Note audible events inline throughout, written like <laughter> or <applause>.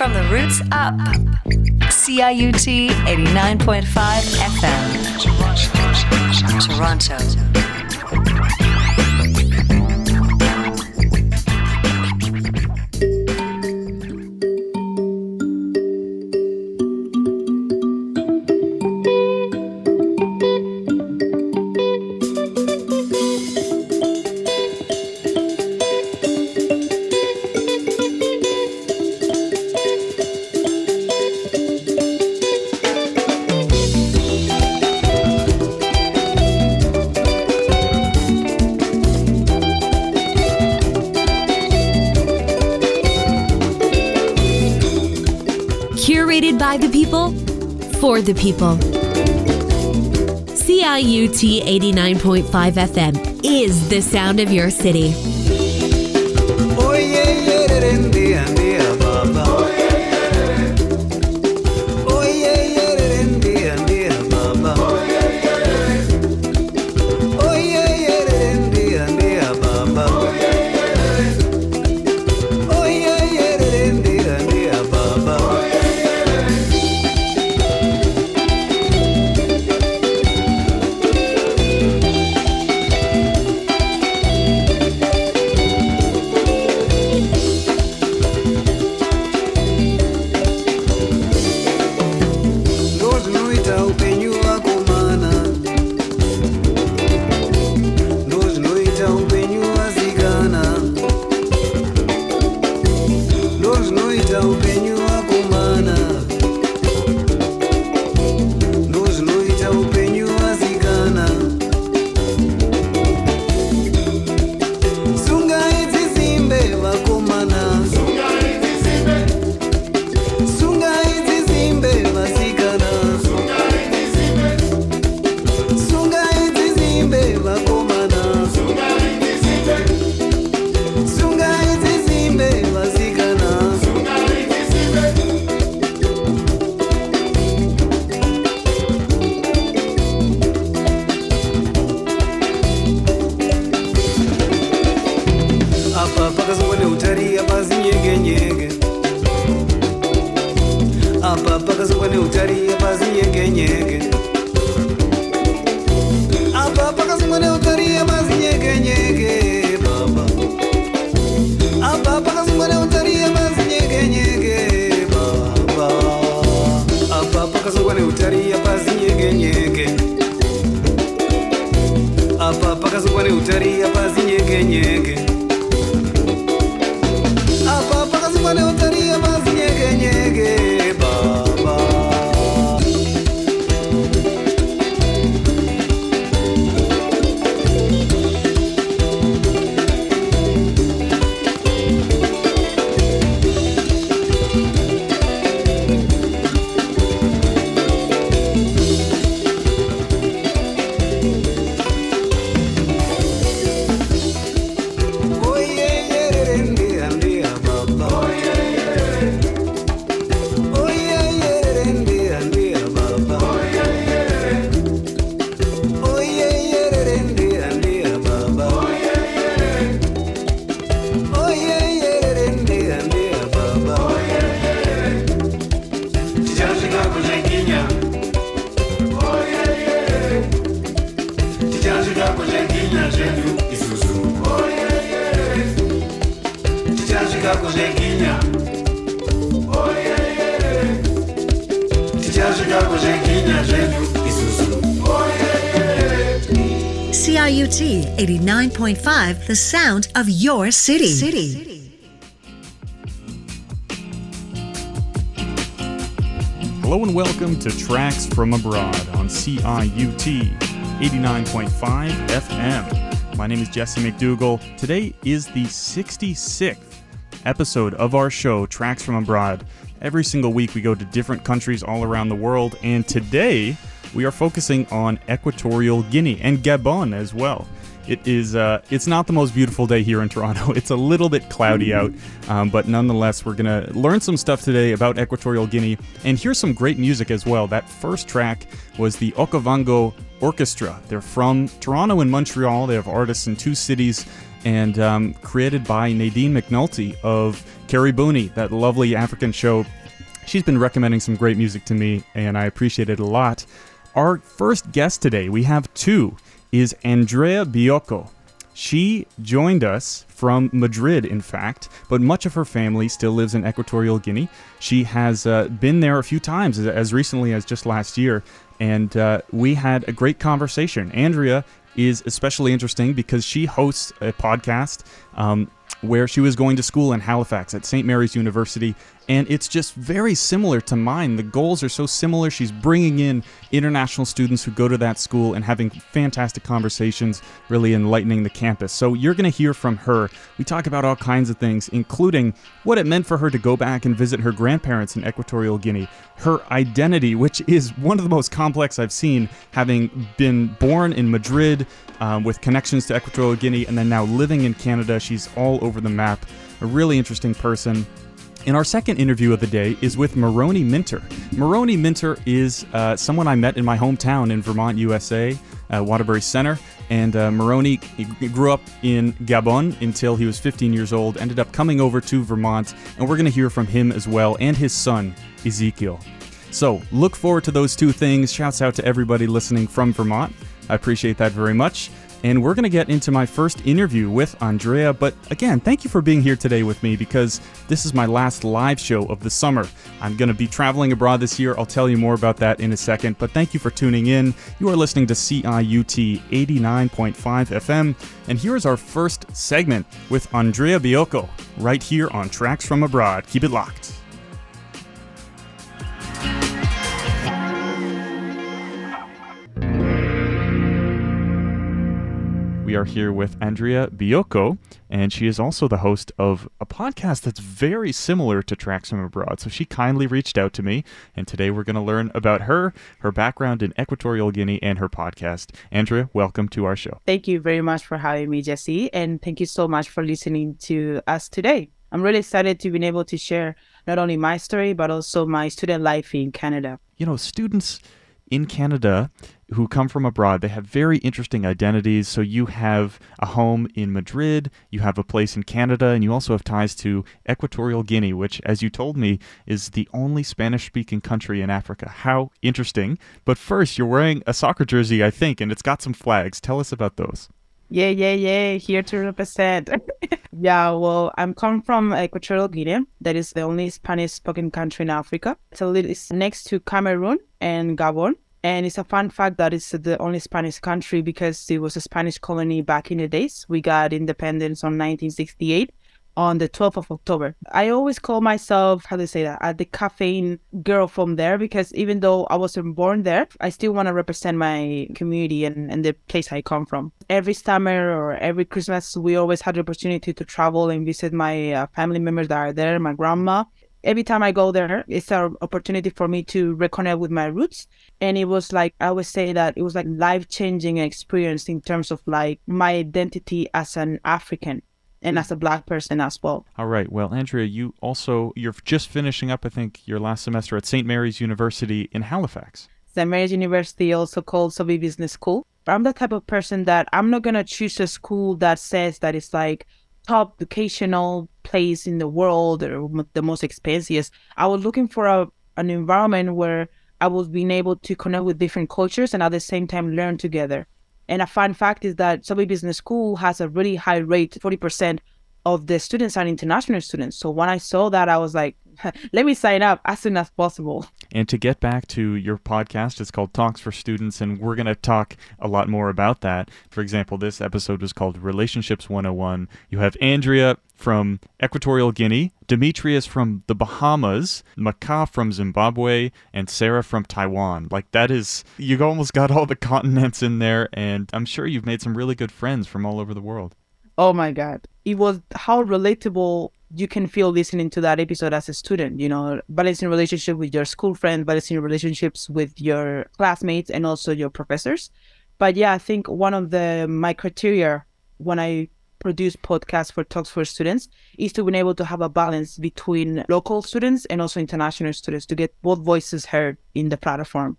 From the roots up. CIUT 89.5 FM. Toronto. The people. CIUT 89.5 FM is the sound of your city. CIUT 89.5, the sound of your city. City. Hello and welcome to Tracks from Abroad on CIUT 89.5 FM. My name is Jesse McDougall. Today is the 66th episode of our show, Tracks from Abroad. Every single week we go to different countries all around the world, and today we are focusing on Equatorial Guinea and Gabon as well. It is. Uh, it's not the most beautiful day here in Toronto. <laughs> It's a little bit cloudy out, um, but nonetheless, we're gonna learn some stuff today about Equatorial Guinea and hear some great music as well. That first track was the Okavango Orchestra. They're from Toronto and Montreal. They have artists in two cities, and um, created by Nadine McNulty of Carrie Booney, that lovely African show. She's been recommending some great music to me, and I appreciate it a lot. Our first guest today, we have two, is Andrea Biocco. She joined us from Madrid, in fact, but much of her family still lives in Equatorial Guinea. She has uh, been there a few times, as, recently as just last year, and uh, we had a great conversation. Andrea is especially interesting because she hosts a podcast um, where she was going to school in Halifax at St. Mary's University, and it's just very similar to mine. The goals are so similar. She's bringing in international students who go to that school and having fantastic conversations, really enlightening the campus. So you're going to hear from her. We talk about all kinds of things, including what it meant for her to go back and visit her grandparents in Equatorial Guinea, her identity, which is one of the most complex I've seen, having been born in Madrid um, with connections to Equatorial Guinea and then now living in Canada. She's all over the map. A really interesting person. And our second interview of the day is with Maroni Minter. Maroni Minter is uh, someone I met in my hometown in Vermont, USA, uh, Waterbury Center. And uh, Maroni grew up in Gabon until he was 15 years old, ended up coming over to Vermont, and we're going to hear from him as well and his son, Ezekiel. So look forward to those two things. Shouts out to everybody listening from Vermont. I appreciate that very much and we're going to get into my first interview with Andrea. But again, thank you for being here today with me because this is my last live show of the summer. I'm going to be traveling abroad this year. I'll tell you more about that in a second. But thank you for tuning in. You are listening to CIUT 89.5 FM, and here is our first segment with Andrea Biocco right here on Tracks from Abroad. Keep it locked. We are here with Andrea Biocco, and she is also the host of a podcast that's very similar to Tracks from Abroad. So she kindly reached out to me, and today we're going to learn about her, her background in Equatorial Guinea, and her podcast. Andrea, welcome to our show. Thank you very much for having me, Jesse, and thank you so much for listening to us today. I'm really excited to be able to share not only my story, but also my student life in Canada. You know, students in Canada who come from abroad, they have very interesting identities. So you have a home in Madrid, you have a place in Canada, and you also have ties to Equatorial Guinea, which, as you told me, is the only Spanish speaking country in Africa. How interesting. But first, you're wearing a soccer jersey, I think, and it's got some flags. Tell us about those. Yeah, yeah, yeah, here to represent. <laughs> yeah, well, I'm come from Equatorial Guinea. That is the only Spanish spoken country in Africa. So it's next to Cameroon and Gabon. And it's a fun fact that it's the only Spanish country because it was a Spanish colony back in the days. We got independence on 1968 on the 12th of October. I always call myself, how do you say that, uh, the caffeine girl from there because even though I wasn't born there, I still want to represent my community and, and the place I come from. Every summer or every Christmas, we always had the opportunity to travel and visit my uh, family members that are there, my grandma every time I go there, it's an opportunity for me to reconnect with my roots. And it was like, I always say that it was like life changing experience in terms of like my identity as an African and as a black person as well. All right. Well, Andrea, you also, you're just finishing up, I think, your last semester at St. Mary's University in Halifax. St. Mary's University, also called Sobey Business School. I'm the type of person that I'm not going to choose a school that says that it's like, top educational place in the world or the most expensive. I was looking for a, an environment where I was being able to connect with different cultures and at the same time learn together. And a fun fact is that Sobey Business School has a really high rate, 40% of the students are international students. So when I saw that, I was like, <laughs> let me sign up as soon as possible. And to get back to your podcast, it's called Talks for Students, and we're going to talk a lot more about that. For example, this episode was called Relationships 101. You have Andrea from Equatorial Guinea, Demetrius from the Bahamas, Maka from Zimbabwe, and Sarah from Taiwan. Like, that is—you've almost got all the continents in there, and I'm sure you've made some really good friends from all over the world. Oh my God. It was how relatable you can feel listening to that episode as a student, you know, balancing relationship with your school friends, balancing relationships with your classmates and also your professors. But yeah, I think one of the my criteria when I produce podcasts for talks for students is to be able to have a balance between local students and also international students to get both voices heard in the platform.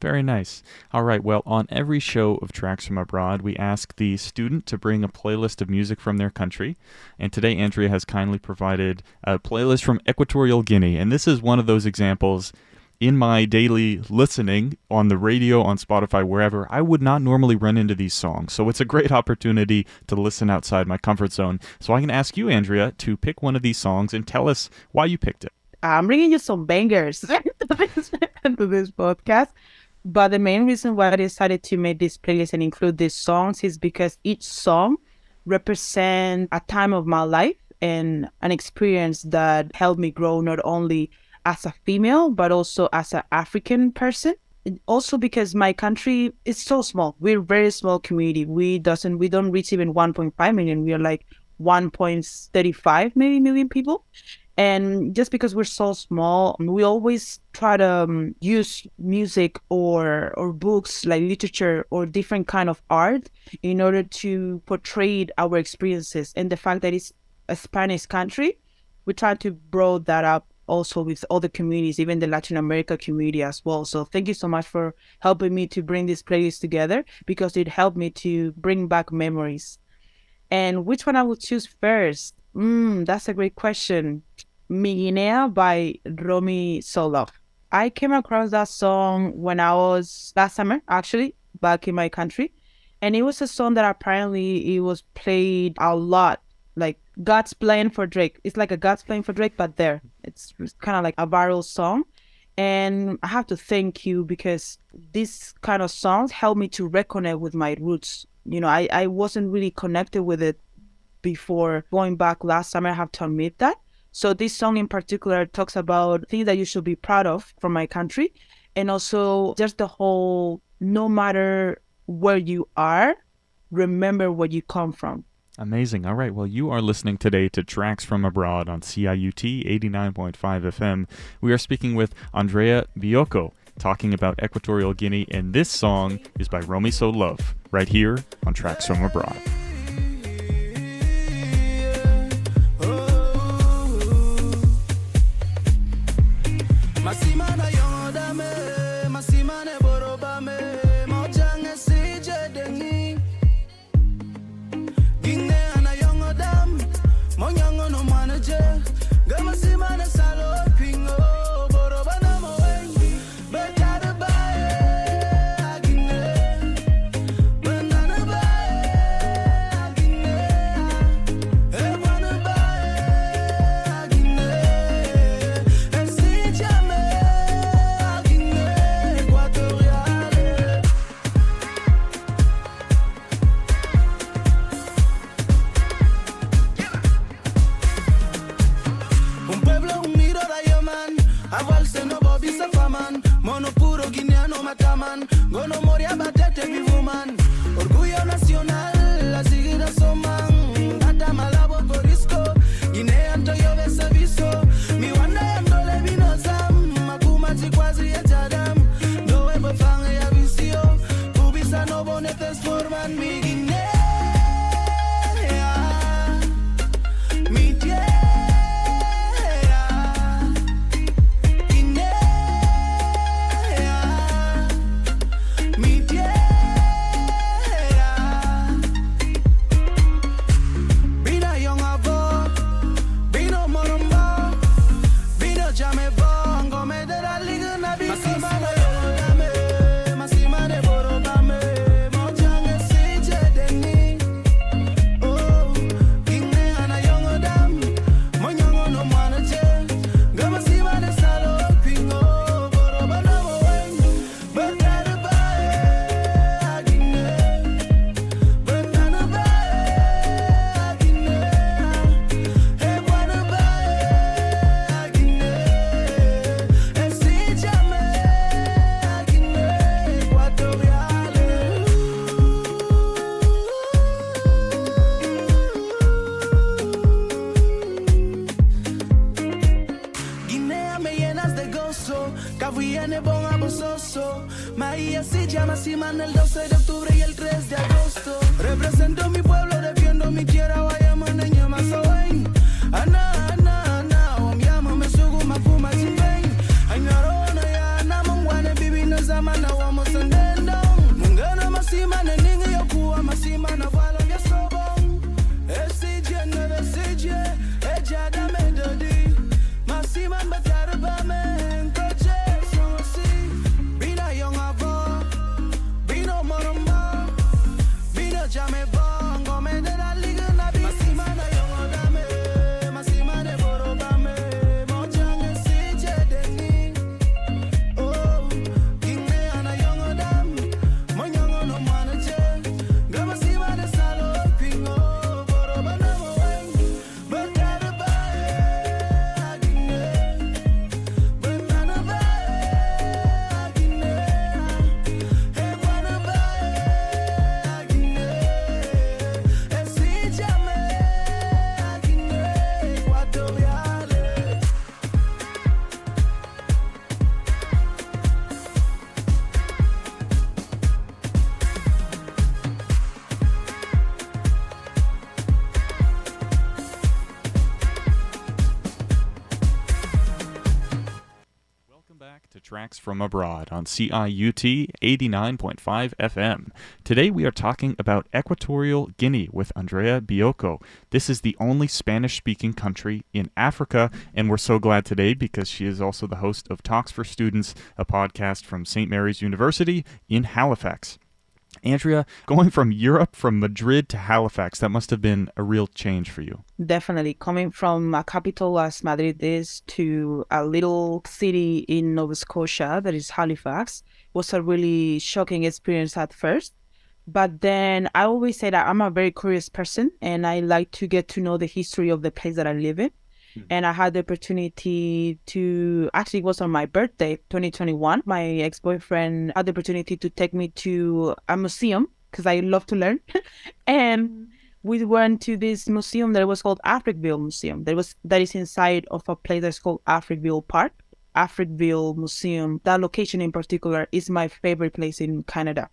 Very nice. All right. Well, on every show of Tracks from Abroad, we ask the student to bring a playlist of music from their country. And today, Andrea has kindly provided a playlist from Equatorial Guinea. And this is one of those examples in my daily listening on the radio, on Spotify, wherever, I would not normally run into these songs. So it's a great <laughs> opportunity to listen outside my comfort zone. So I can ask you, Andrea, to pick one of these songs and tell us why you picked it. I'm bringing you some bangers <laughs> to this, podcast. But the main reason why I decided to make this playlist and include these songs is because each song represents a time of my life and an experience that helped me grow not only as a female but also as an African person. And also because my country is so small. We're a very small community. We doesn't we don't reach even 1.5 million. We are like 1.35 maybe million people. And just because we're so small, we always try to um, use music or or books like literature or different kind of art in order to portray our experiences. And the fact that it's a Spanish country, we try to broad that up also with other communities, even the Latin America community as well. So thank you so much for helping me to bring this playlist together because it helped me to bring back memories. And which one I will choose first? Mm, that's a great question. Mi Guinea by Romy Solov. I came across that song when I was last summer, actually, back in my country. And it was a song that apparently it was played a lot. Like God's Plan for Drake. It's like a God's Plan for Drake, but there. It's kind of like a viral song. And I have to thank you because this kind of songs help me to reconnect with my roots. You know, I, I wasn't really connected with it before going back last summer. I have to admit that. So this song in particular talks about things that you should be proud of from my country, and also just the whole no matter where you are, remember where you come from. Amazing. All right. Well, you are listening today to Tracks from Abroad on CIUT 89.5 FM. We are speaking with Andrea Bioko, talking about Equatorial Guinea, and this song is by Romy So Love, right here on Tracks from Abroad. From Abroad on CIUT 89.5 FM. Today we are talking about Equatorial Guinea with Andrea Biocco. This is the only Spanish speaking country in Africa, and we're so glad today because she is also the host of Talks for Students, a podcast from St. Mary's University in Halifax. Andrea, going from Europe, from Madrid to Halifax, that must have been a real change for you. Definitely. Coming from a capital as Madrid is to a little city in Nova Scotia that is Halifax was a really shocking experience at first. But then I always say that I'm a very curious person and I like to get to know the history of the place that I live in. Hmm. And I had the opportunity to actually it was on my birthday, 2021. My ex boyfriend had the opportunity to take me to a museum because I love to learn. <laughs> and hmm. we went to this museum that was called Africville Museum. That was that is inside of a place that's called Africville Park. Africville Museum. That location in particular is my favorite place in Canada.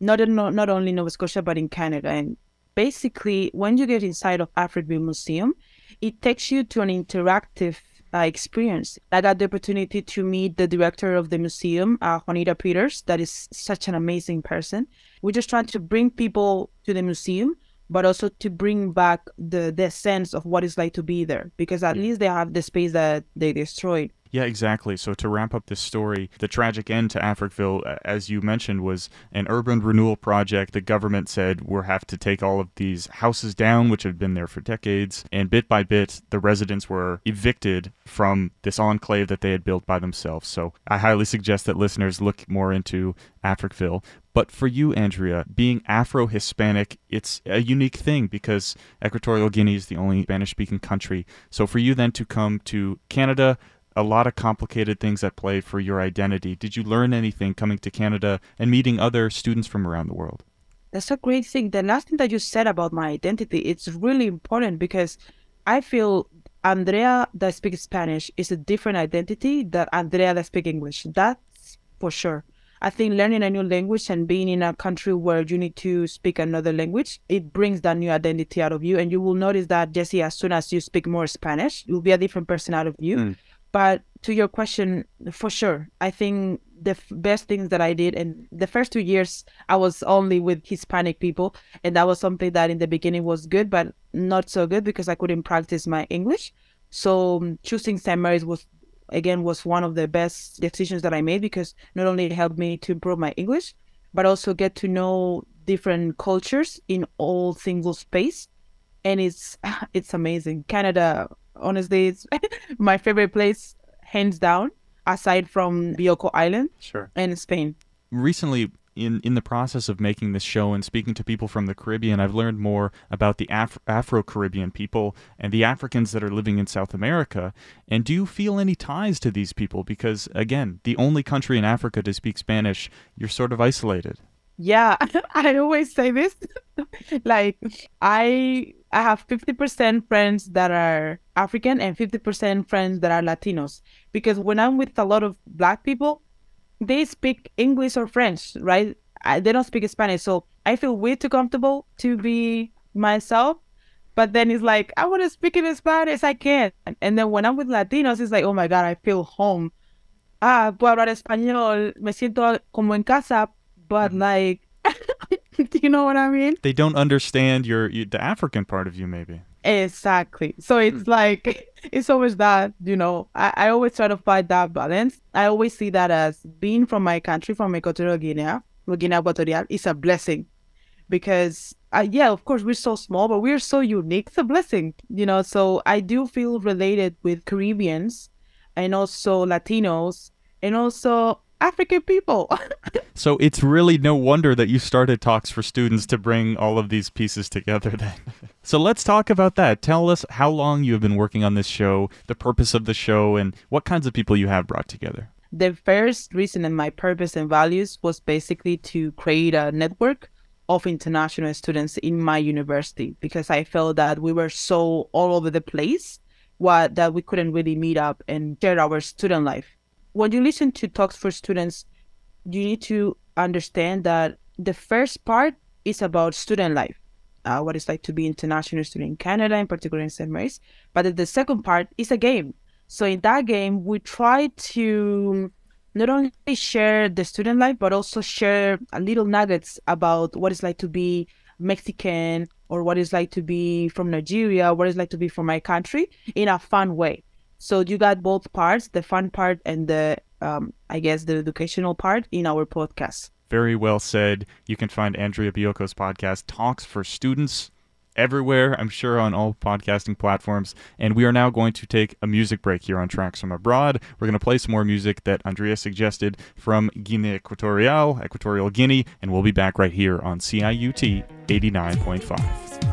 Not in, not only Nova Scotia but in Canada. And basically, when you get inside of Africville Museum, it takes you to an interactive uh, experience. I got the opportunity to meet the director of the museum, uh, Juanita Peters. That is such an amazing person. We're just trying to bring people to the museum, but also to bring back the the sense of what it's like to be there, because at least they have the space that they destroyed. Yeah, exactly. So to wrap up this story, the tragic end to Africville, as you mentioned, was an urban renewal project. The government said we'll have to take all of these houses down, which had been there for decades, and bit by bit, the residents were evicted from this enclave that they had built by themselves. So I highly suggest that listeners look more into Africville. But for you, Andrea, being Afro Hispanic, it's a unique thing because Equatorial Guinea is the only Spanish speaking country. So for you then to come to Canada, a lot of complicated things at play for your identity. Did you learn anything coming to Canada and meeting other students from around the world? That's a great thing. The last thing that you said about my identity, it's really important because I feel Andrea that speaks Spanish is a different identity than Andrea that speaks English. That's for sure. I think learning a new language and being in a country where you need to speak another language, it brings that new identity out of you. And you will notice that, Jesse, as soon as you speak more Spanish, you'll be a different person out of you. Hmm. But to your question, for sure, I think the f- best things that I did, and the first two years, I was only with Hispanic people, and that was something that in the beginning was good, but not so good because I couldn't practice my English. So um, choosing St. Mary's was again was one of the best decisions that I made because not only it helped me to improve my English, but also get to know different cultures in all single space, and it's <sighs> it's amazing. Canada, honestly, it's <laughs> my favorite place, hands down, aside from Bioko Island Sure. and Spain. Recently, in, in the process of making this show and speaking to people from the Caribbean, I've learned more about the Af- Afro Caribbean people and the Africans that are living in South America. And do you feel any ties to these people? Because, again, the only country in Africa to speak Spanish, you're sort of isolated. Yeah, <laughs> I always say this. <laughs> like I I have 50% friends that are African and 50% friends that are Latinos because when I'm with a lot of black people, they speak English or French, right? I, they don't speak Spanish, so I feel way too comfortable to be myself. But then it's like I want to speak in Spanish, I can't. And then when I'm with Latinos, it's like, oh my god, I feel home. Ah, puedo hablar español, me siento como en casa, but like, <laughs> do you know what I mean? They don't understand your, you, the African part of you, maybe. Exactly. So it's like <laughs> it's always that, you know, I, I always try to find that balance. I always see that as being from my country, from Equatorial Guinea, Guinea Equatorial, is a blessing. Because uh, yeah, of course we're so small, but we're so unique. It's a blessing, you know. So I do feel related with Caribbeans and also Latinos and also African people. <laughs> So it's really no wonder that you started Talks for Students to bring all of these pieces together then. <laughs> so let's talk about that. Tell us how long you have been working on this show, the purpose of the show, and what kinds of people you have brought together. the first reason and my purpose and values was basically to create a network of international students in my university because I felt that we were so all over the place what that we couldn't really meet up and share our student life when you listen to talks for students, you need to understand that the first part is about student life, uh, what it's like to be international student in Canada, in particular in St. Mary's. But the second part is a game. So in that game, we try to not only share the student life, but also share little nuggets about what it's like to be Mexican or what it's like to be from Nigeria, what it's like to be from my country in a fun way. So you got both parts, the fun part and the, um, I guess, the educational part in our podcast. Very well said. You can find Andrea Bioko's podcast, Talks for Students, everywhere, I'm sure, on all podcasting platforms. And we are now going to take a music break here on Tracks from Abroad. We're going to play some more music that Andrea suggested from Guinea Equatorial, Equatorial Guinea, and we'll be back right here on CIUT 89.5.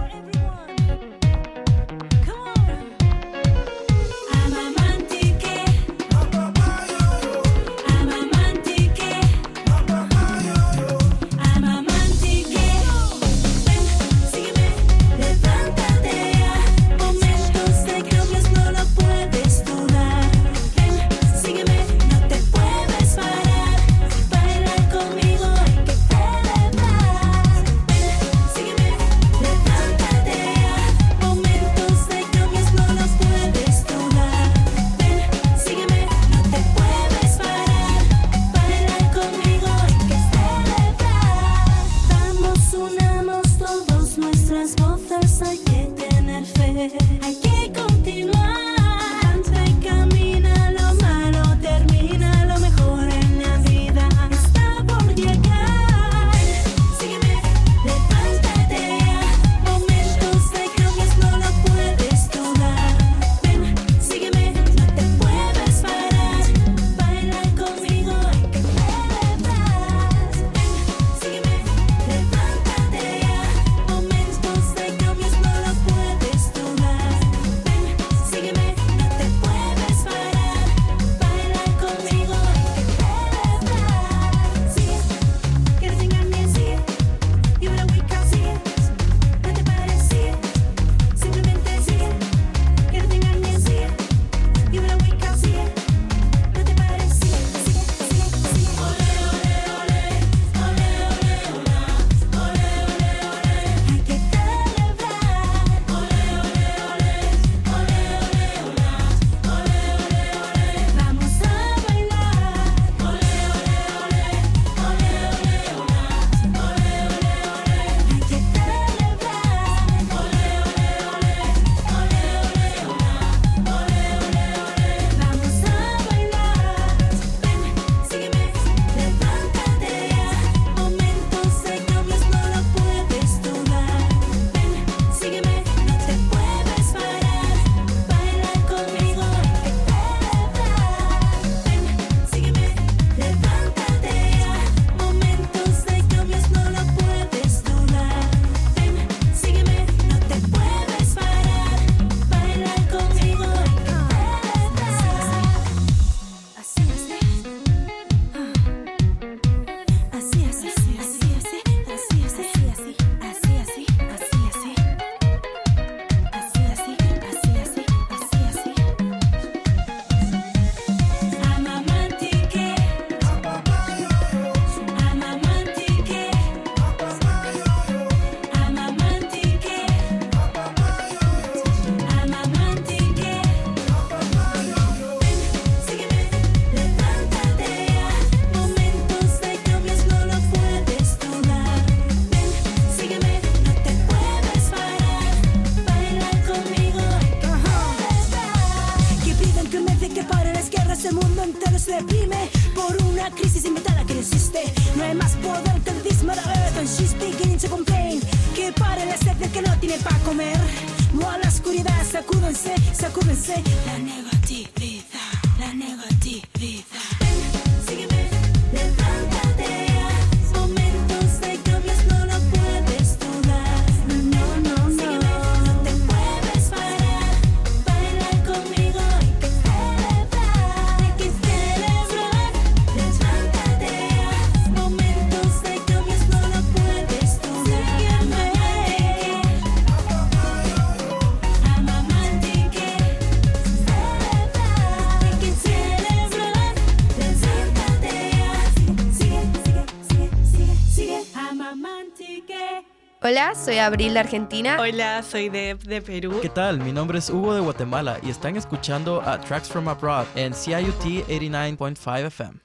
Hola, soy Abril de Argentina. Hola, soy Deb de Perú. ¿Qué tal? Mi nombre es Hugo de Guatemala y están escuchando a Tracks from Abroad en CIUT 89.5 FM.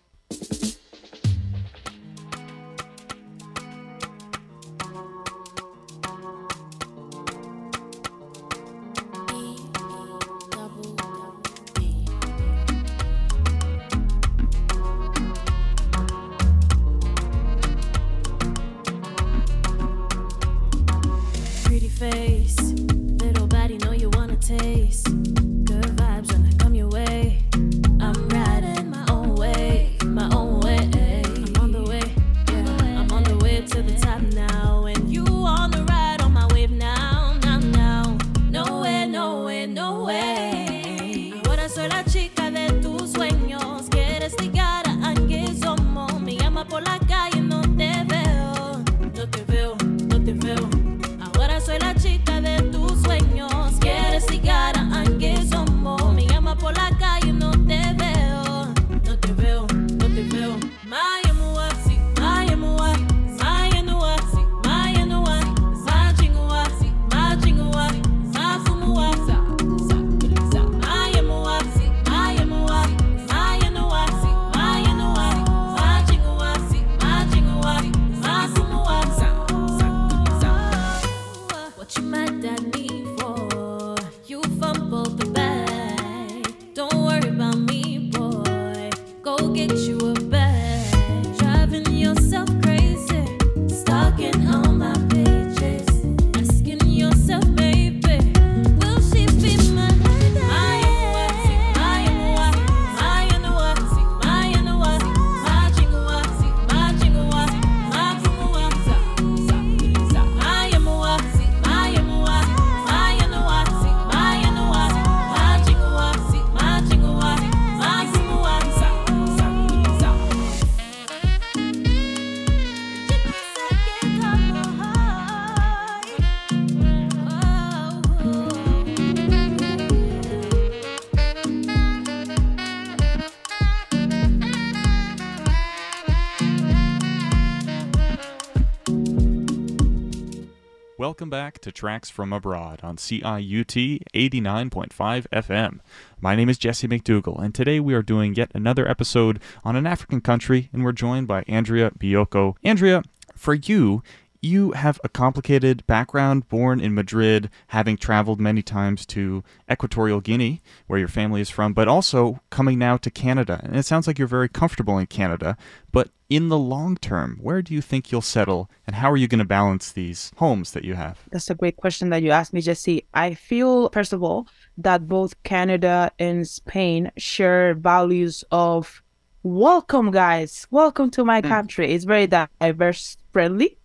Welcome back to Tracks from Abroad on CIUT 89.5 FM. My name is Jesse McDougall, and today we are doing yet another episode on an African country, and we're joined by Andrea Bioko. Andrea, for you, you have a complicated background, born in Madrid, having traveled many times to Equatorial Guinea, where your family is from, but also coming now to Canada. And it sounds like you're very comfortable in Canada, but in the long term, where do you think you'll settle, and how are you going to balance these homes that you have? That's a great question that you asked me, Jesse. I feel, first of all, that both Canada and Spain share values of welcome, guys, welcome to my mm. country. It's very diverse friendly.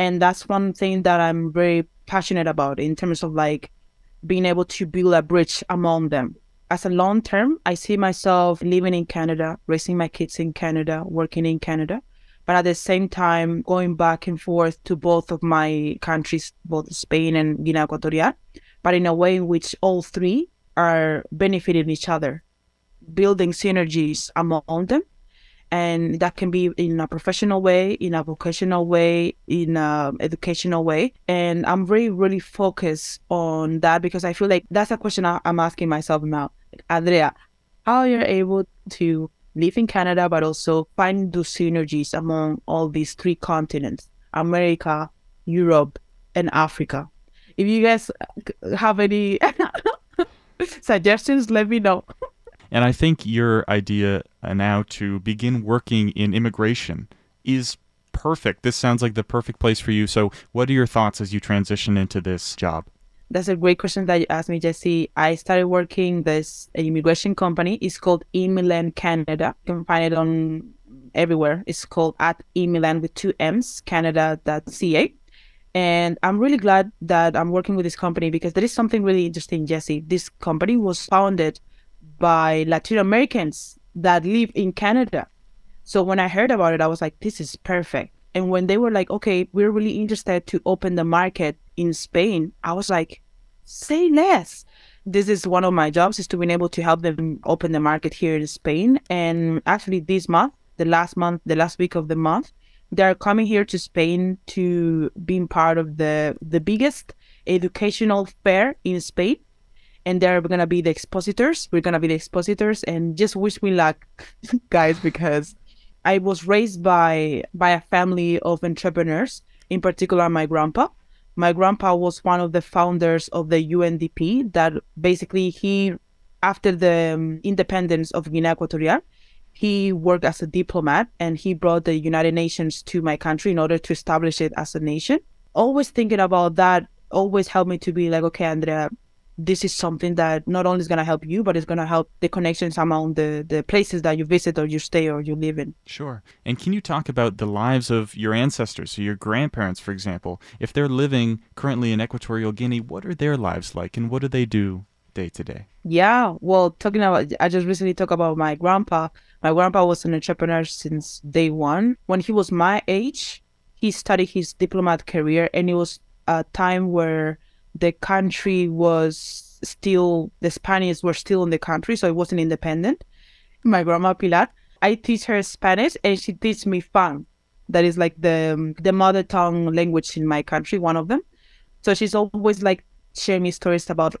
And that's one thing that I'm very passionate about in terms of like being able to build a bridge among them. As a long term, I see myself living in Canada, raising my kids in Canada, working in Canada, but at the same time going back and forth to both of my countries, both Spain and Guinea Equatorial, but in a way in which all three are benefiting each other, building synergies among them. And that can be in a professional way, in a vocational way, in a educational way. And I'm really, really focused on that because I feel like that's a question I'm asking myself now. Andrea, how you're able to live in Canada, but also find those synergies among all these three continents America, Europe, and Africa. If you guys have any <laughs> suggestions, let me know. And I think your idea uh, now to begin working in immigration is perfect. This sounds like the perfect place for you. So, what are your thoughts as you transition into this job? That's a great question that you asked me, Jesse. I started working this immigration company. It's called eMilan Canada. You can find it on everywhere. It's called at eMilan with two M's, Canada.ca. And I'm really glad that I'm working with this company because there is something really interesting, Jesse. This company was founded by Latin Americans that live in Canada. So when I heard about it, I was like, this is perfect. And when they were like, okay, we're really interested to open the market in Spain, I was like, say less. This is one of my jobs is to be able to help them open the market here in Spain. And actually this month, the last month, the last week of the month, they're coming here to Spain to being part of the the biggest educational fair in Spain and they're gonna be the expositors. We're gonna be the expositors, and just wish me luck, <laughs> guys, because I was raised by by a family of entrepreneurs. In particular, my grandpa. My grandpa was one of the founders of the UNDP. That basically he, after the um, independence of Guinea Equatorial, he worked as a diplomat and he brought the United Nations to my country in order to establish it as a nation. Always thinking about that always helped me to be like, okay, Andrea, this is something that not only is going to help you, but it's going to help the connections among the, the places that you visit or you stay or you live in. Sure. And can you talk about the lives of your ancestors, so your grandparents, for example? If they're living currently in Equatorial Guinea, what are their lives like and what do they do day to day? Yeah, well, talking about, I just recently talked about my grandpa. My grandpa was an entrepreneur since day one. When he was my age, he studied his diplomat career, and it was a time where the country was still, the Spaniards were still in the country, so it wasn't independent. My grandma Pilar, I teach her Spanish, and she teaches me Fang. That is like the um, the mother tongue language in my country, one of them. So she's always like sharing me stories about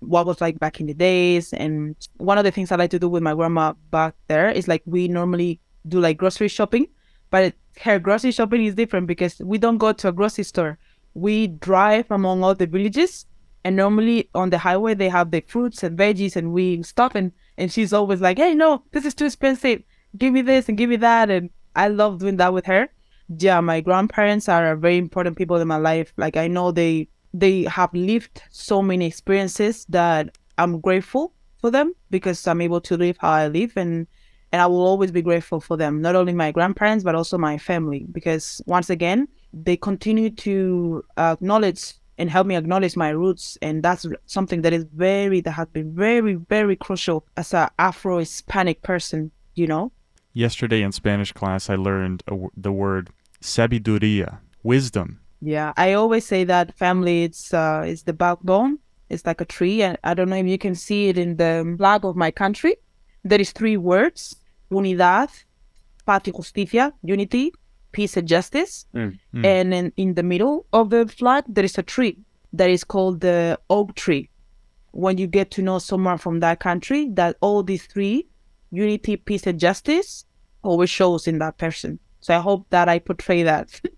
what was like back in the days. And one of the things I like to do with my grandma back there is like we normally do like grocery shopping, but her grocery shopping is different because we don't go to a grocery store. We drive among all the villages, and normally on the highway they have the fruits and veggies, and we stop and and she's always like, "Hey, no, this is too expensive. Give me this and give me that." And I love doing that with her. Yeah, my grandparents are very important people in my life. Like I know they they have lived so many experiences that I'm grateful for them because I'm able to live how I live and and I will always be grateful for them, not only my grandparents but also my family because once again they continue to acknowledge and help me acknowledge my roots and that's something that is very that has been very very crucial as a Afro Hispanic person, you know. Yesterday in Spanish class, I learned a w- the word sabiduría, wisdom. Yeah, I always say that family it's uh is the backbone. It's like a tree, and I don't know if you can see it in the flag of my country. There is three words: unidad, paz y justicia, unity, peace and justice. Mm. And in, in the middle of the flag, there is a tree that is called the oak tree. When you get to know someone from that country, that all these three, unity, peace, and justice, always shows in that person. So I hope that I portray that. <laughs>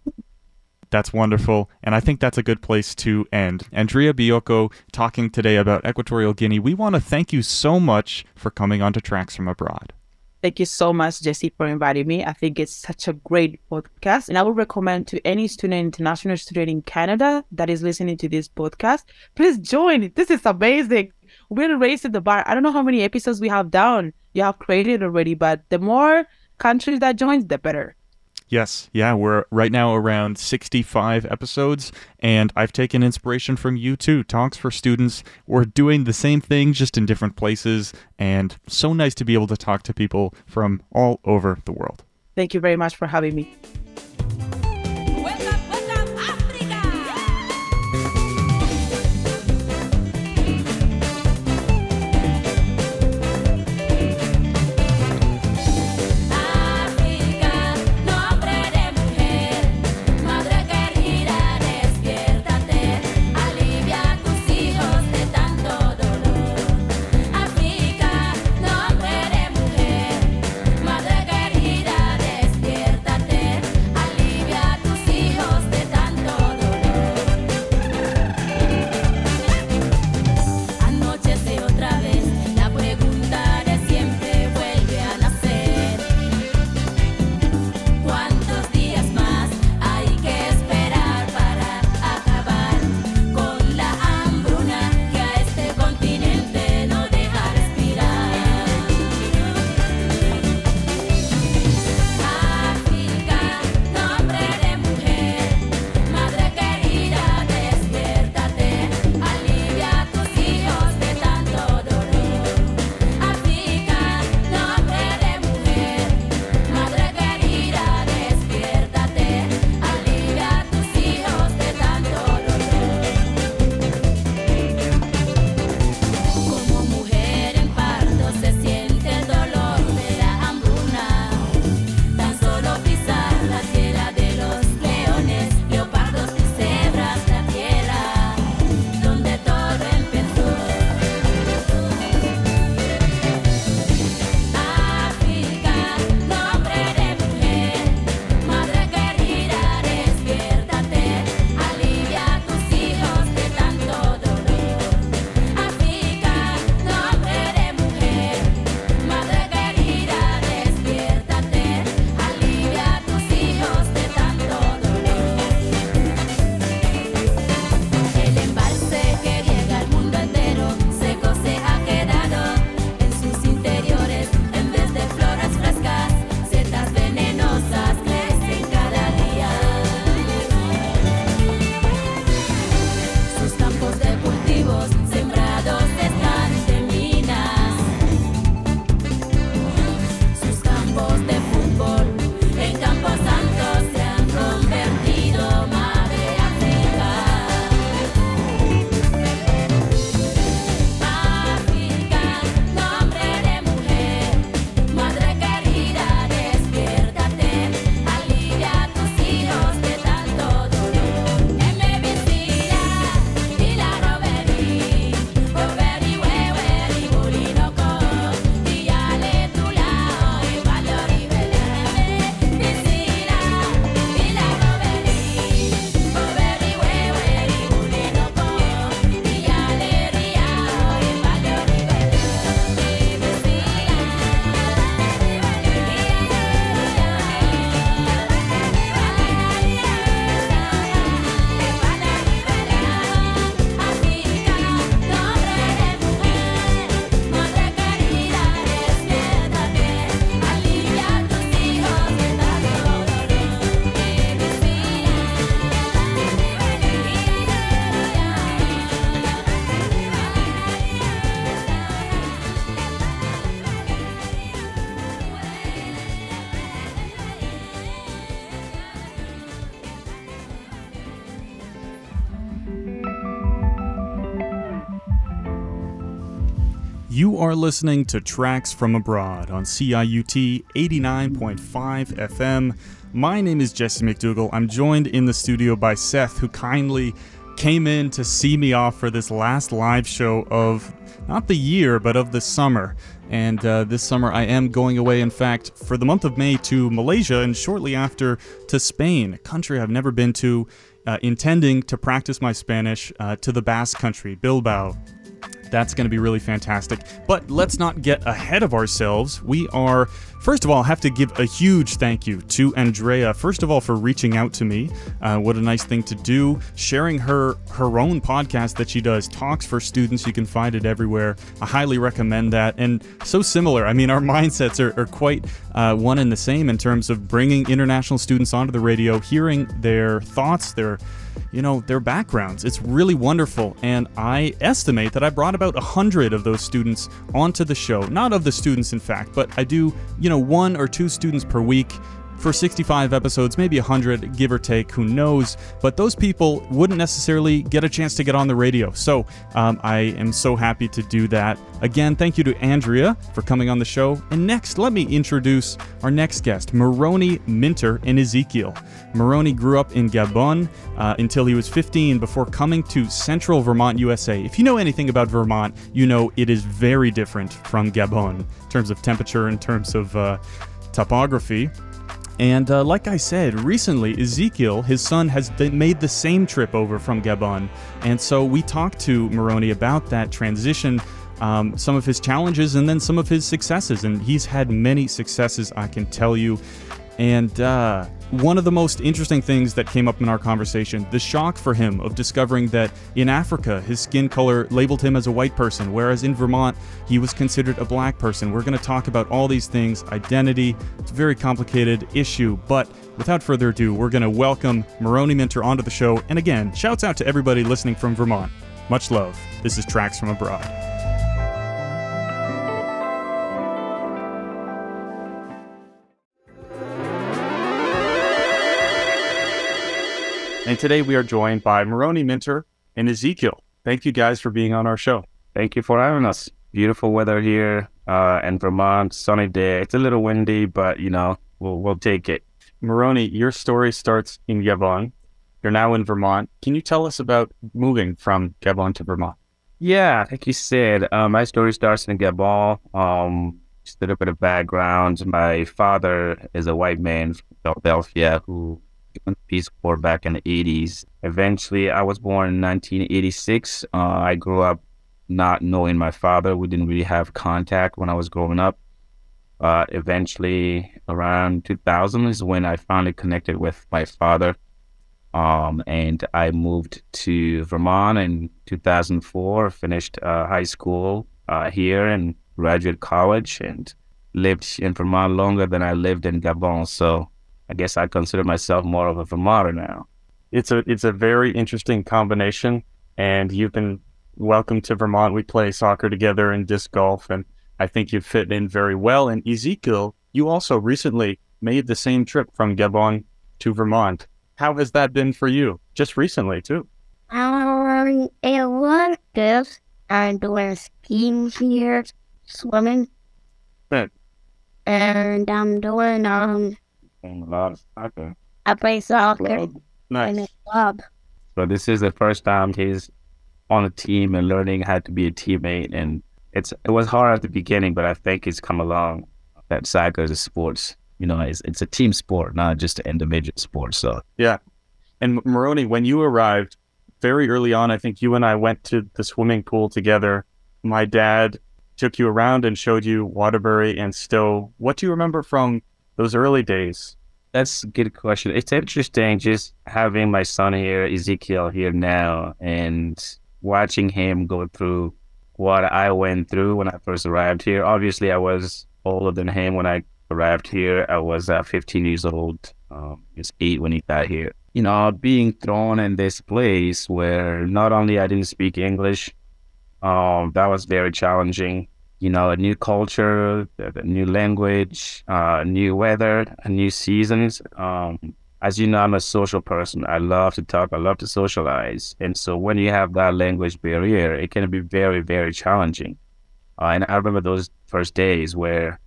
That's wonderful, and I think that's a good place to end. Andrea Biocco talking today about Equatorial Guinea. We want to thank you so much for coming on to Tracks from Abroad. Thank you so much, Jesse, for inviting me. I think it's such a great podcast. And I would recommend to any student, international student in Canada that is listening to this podcast, please join. This is amazing. We're raising the bar. I don't know how many episodes we have down. You have created already, but the more countries that joins, the better. Yes, yeah, we're right now around 65 episodes, and I've taken inspiration from you too. Talks for Students. We're doing the same thing, just in different places, and so nice to be able to talk to people from all over the world. Thank you very much for having me. Are listening to Tracks from Abroad on CIUT 89.5 FM. My name is Jesse McDougall. I'm joined in the studio by Seth, who kindly came in to see me off for this last live show of not the year, but of the summer. And uh, this summer, I am going away, in fact, for the month of May to Malaysia and shortly after to Spain, a country I've never been to, uh, intending to practice my Spanish uh, to the Basque country, Bilbao. That's going to be really fantastic. But let's not get ahead of ourselves. We are, first of all, have to give a huge thank you to Andrea. First of all, for reaching out to me. Uh, what a nice thing to do. Sharing her her own podcast that she does, talks for students. You can find it everywhere. I highly recommend that. And so similar. I mean, our mindsets are, are quite uh, one and the same in terms of bringing international students onto the radio, hearing their thoughts, their you know, their backgrounds. It's really wonderful. And I estimate that I brought about a hundred of those students onto the show. Not of the students, in fact, but I do, you know, one or two students per week for 65 episodes, maybe 100, give or take, who knows. But those people wouldn't necessarily get a chance to get on the radio. So um, I am so happy to do that. Again, thank you to Andrea for coming on the show. And next, let me introduce our next guest, Maroni Minter and Ezekiel. Maroni grew up in Gabon uh, until he was 15 before coming to central Vermont, USA. If you know anything about Vermont, you know it is very different from Gabon in terms of temperature, in terms of uh, topography. And uh, like I said, recently Ezekiel, his son, has made the same trip over from Gabon. And so we talked to Maroni about that transition, um, some of his challenges, and then some of his successes. And he's had many successes, I can tell you. And uh, one of the most interesting things that came up in our conversation the shock for him of discovering that in Africa, his skin color labeled him as a white person, whereas in Vermont, he was considered a black person. We're going to talk about all these things identity. It's a very complicated issue, but without further ado, we're going to welcome Maroni Minter onto the show. And again, shouts out to everybody listening from Vermont. Much love. This is Tracks from Abroad. And today we are joined by Maroni Minter and Ezekiel. Thank you guys for being on our show. Thank you for having us. Beautiful weather here uh, in Vermont, sunny day. It's a little windy, but you know we'll we'll take it. Maroni, your story starts in Gabon. You're now in Vermont. Can you tell us about moving from Gabon to Vermont? Yeah, like you said, uh, my story starts in Gabon. Um, just a little bit of background. My father is a white man from Philadelphia who Peace Corps back in the 80s. Eventually, I was born in 1986. Uh, I grew up not knowing my father. We didn't really have contact when I was growing up. Uh, eventually, around 2000 is when I finally connected with my father. Um, and I moved to Vermont in 2004, finished uh, high school uh, here and graduate college and lived in Vermont longer than I lived in Gabon. So I guess I consider myself more of a Vermonter now. It's a it's a very interesting combination, and you've been welcome to Vermont. We play soccer together and disc golf, and I think you fit in very well. And Ezekiel, you also recently made the same trip from Gabon to Vermont. How has that been for you? Just recently, too. Um, it was good. I'm doing skiing here, swimming, Good. and I'm doing um. And a lot of soccer. I play soccer in Nice. a club. So this is the first time he's on a team and learning how to be a teammate. And it's it was hard at the beginning, but I think it's come along. That soccer is a sports. You know, it's it's a team sport, not just an individual sport. So Yeah. And Maroni, when you arrived very early on, I think you and I went to the swimming pool together. My dad took you around and showed you Waterbury and Stowe. What do you remember from those early days? That's a good question. It's interesting just having my son here, Ezekiel, here now, and watching him go through what I went through when I first arrived here. Obviously, I was older than him when I arrived here. I was uh, 15 years old. Um, he was eight when he got here. You know, being thrown in this place where not only I didn't speak English, um, that was very challenging you know, a new culture, a new language, uh, new weather, new seasons. Um, as you know, I'm a social person. I love to talk. I love to socialize. And so when you have that language barrier, it can be very, very challenging. Uh, and I remember those first days where,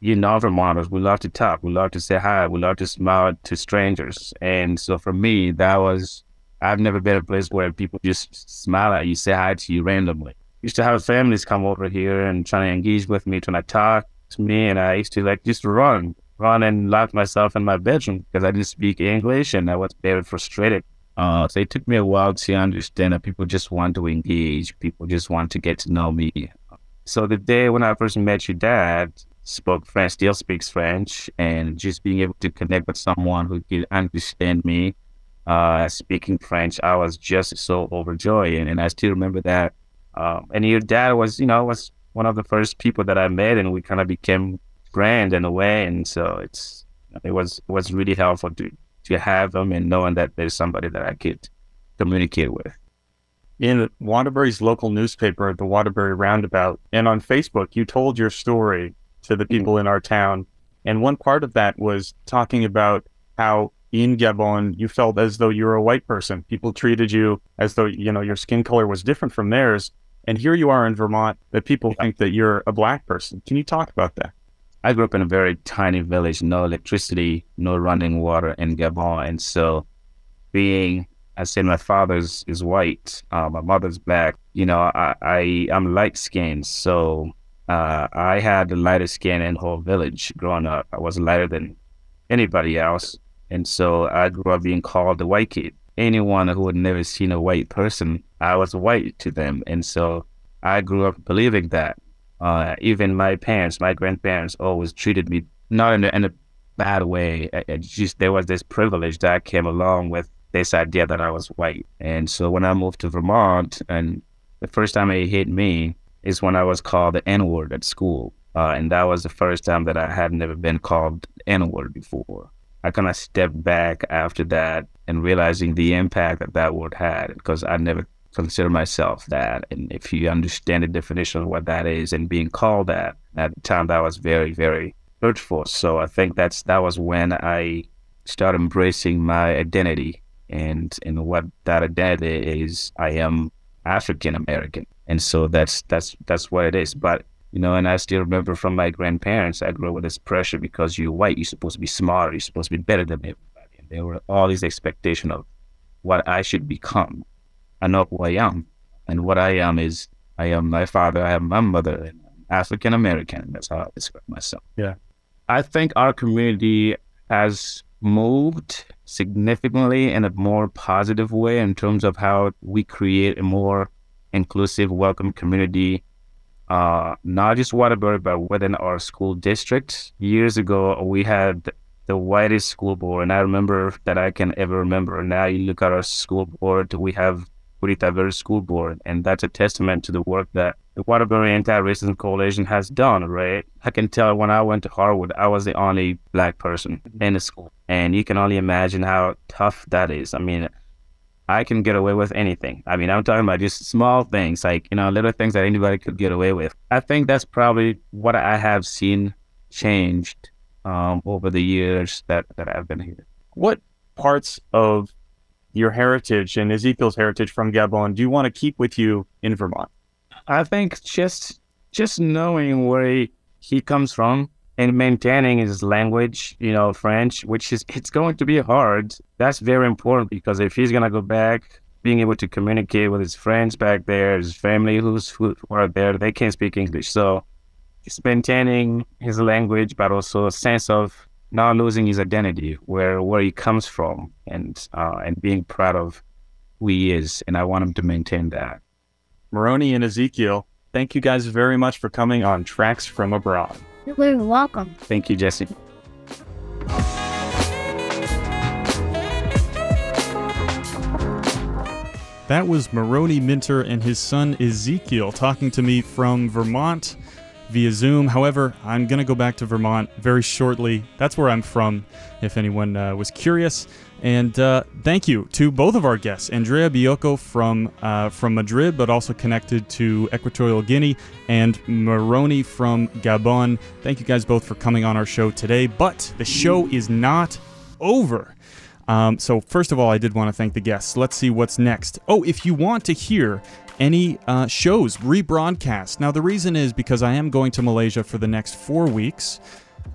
you know, Vermonters, we love to talk, we love to say hi, we love to smile to strangers. And so for me, that was, I've never been a place where people just smile at you, say hi to you randomly. Used to have families come over here and try to engage with me, trying to talk to me. And I used to like just run, run and lock myself in my bedroom because I didn't speak English and I was very frustrated. Uh, so it took me a while to understand that people just want to engage, people just want to get to know me. So the day when I first met your dad, spoke French, still speaks French, and just being able to connect with someone who could understand me, uh, speaking French, I was just so overjoyed, and, and I still remember that. Um, and your dad was, you know, was one of the first people that I met, and we kind of became friends in a way, and so it's it was it was really helpful to to have him and knowing that there's somebody that I could communicate with in Waterbury's local newspaper, the Waterbury Roundabout, and on Facebook, you told your story to the people in our town. And one part of that was talking about how in Gabon you felt as though you were a white person. People treated you as though, you know, your skin color was different from theirs. And here you are in Vermont that people think that you're a black person. Can you talk about that? I grew up in a very tiny village, no electricity, no running water in Gabon. And so being I said my father's is white, uh, my mother's black. You know, I, I I'm light skinned, so uh, I had the lightest skin in the whole village growing up. I was lighter than anybody else, and so I grew up being called the white kid. Anyone who had never seen a white person, I was white to them, and so I grew up believing that. Uh, even my parents, my grandparents, always treated me not in a, in a bad way. It, it just there was this privilege that came along with this idea that I was white. And so when I moved to Vermont, and the first time it hit me is when I was called the N word at school. Uh, and that was the first time that I had never been called N word before. I kind of stepped back after that and realizing the impact that that word had because I never considered myself that. And if you understand the definition of what that is and being called that at the time, that was very, very hurtful. So I think that's that was when I started embracing my identity and and what that identity is i am african american and so that's that's that's what it is but you know and i still remember from my grandparents i grew up with this pressure because you're white you're supposed to be smarter you're supposed to be better than everybody. And there were all these expectations of what i should become. And not who i am. And what i am is i am my father i am my mother and african american that's how i describe myself. Yeah. I think our community has moved significantly in a more positive way in terms of how we create a more inclusive, welcome community, uh, not just Waterbury, but within our school district. Years ago, we had the whitest school board, and I remember that I can ever remember. Now you look at our school board, we have pretty diverse school board, and that's a testament to the work that the Waterbury Anti-Racism Coalition has done, right? I can tell when I went to Harwood, I was the only black person in the school. And you can only imagine how tough that is. I mean, I can get away with anything. I mean, I'm talking about just small things, like, you know, little things that anybody could get away with. I think that's probably what I have seen changed um, over the years that, that I've been here. What parts of your heritage and Ezekiel's heritage from Gabon do you want to keep with you in Vermont? I think just just knowing where he, he comes from and maintaining his language, you know, French, which is it's going to be hard. That's very important because if he's gonna go back, being able to communicate with his friends back there, his family who's who are there, they can't speak English. So just maintaining his language, but also a sense of not losing his identity, where where he comes from, and uh, and being proud of who he is. And I want him to maintain that. Maroni and Ezekiel, thank you guys very much for coming on Tracks from Abroad. You're welcome. Thank you, Jesse. That was Maroni Minter and his son Ezekiel talking to me from Vermont via Zoom. However, I'm going to go back to Vermont very shortly. That's where I'm from, if anyone uh, was curious. And uh, thank you to both of our guests, Andrea Biocco from uh, from Madrid, but also connected to Equatorial Guinea, and Maroni from Gabon. Thank you guys both for coming on our show today. But the show is not over. Um, so, first of all, I did want to thank the guests. Let's see what's next. Oh, if you want to hear any uh, shows rebroadcast, now the reason is because I am going to Malaysia for the next four weeks.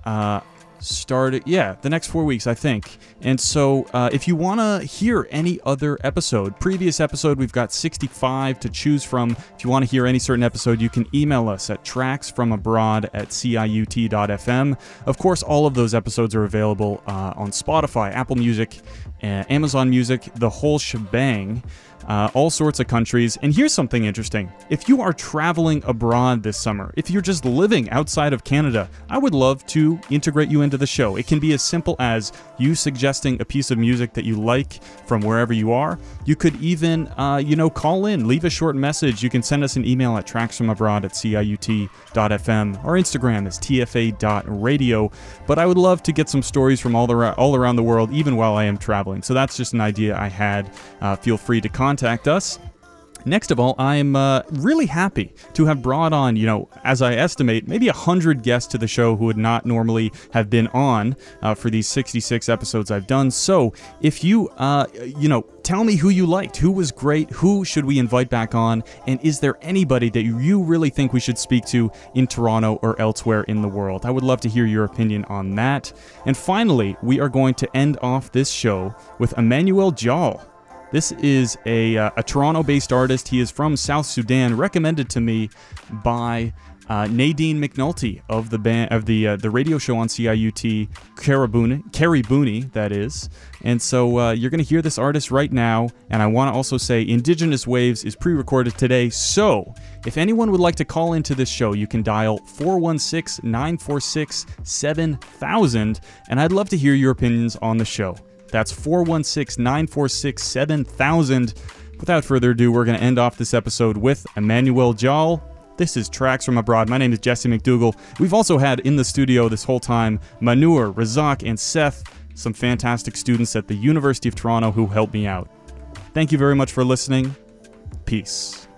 Uh, started yeah the next four weeks i think. And so uh, if you want to hear any other episode previous episode we've got 65 to choose from. If you want to hear any certain episode you can email us at tracksfromabroad at ciut.fm of course all of those episodes are available uh, on spotify apple music uh, amazon music the whole shebang uh, all sorts of countries. And here's something interesting. If you are traveling abroad this summer, if you're just living outside of Canada, I would love to integrate you into the show. It can be as simple as you suggesting a piece of music that you like from wherever you are. You could even, uh, you know, call in, leave a short message. You can send us an email at tracksfromabroad at ciut.fm. Our Instagram is tfa.radio. But I would love to get some stories from all, the, all around the world, even while I am traveling. So that's just an idea I had. Uh, feel free to contact contact us. Next of all, I'm uh, really happy to have brought on, you know, as I estimate, maybe 100 guests to the show who would not normally have been on uh, for these 66 episodes I've done. So if you, uh, you know, tell me who you liked, who was great, who should we invite back on, and is there anybody that you really think we should speak to in Toronto or elsewhere in the world? I would love to hear your opinion on that. And finally, we are going to end off this show with Emmanuel Jal. This is a, uh, a Toronto based artist. He is from South Sudan, recommended to me by uh, Nadine McNulty of the band of the uh, the radio show on CIUT, Caribuni, Caribuni, that is. And so uh, you're going to hear this artist right now. And I want to also say Indigenous Waves is pre recorded today. So if anyone would like to call into this show, you can dial 416 946 7000. And I'd love to hear your opinions on the show. That's 416 946 7000. Without further ado, we're going to end off this episode with Emmanuel Jal. This is Tracks from Abroad. My name is Jesse McDougall. We've also had in the studio this whole time Manur, Razak, and Seth, some fantastic students at the University of Toronto who helped me out. Thank you very much for listening. Peace.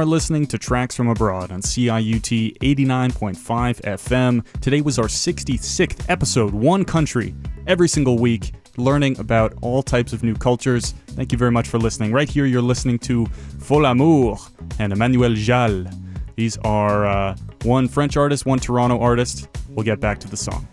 Are listening to Tracks from Abroad on CIUT 89.5 FM. Today was our 66th episode, one country, every single week, learning about all types of new cultures. Thank you very much for listening. Right here, you're listening to Fol Amour and Emmanuel Jal. These are uh, one French artist, one Toronto artist. We'll get back to the song.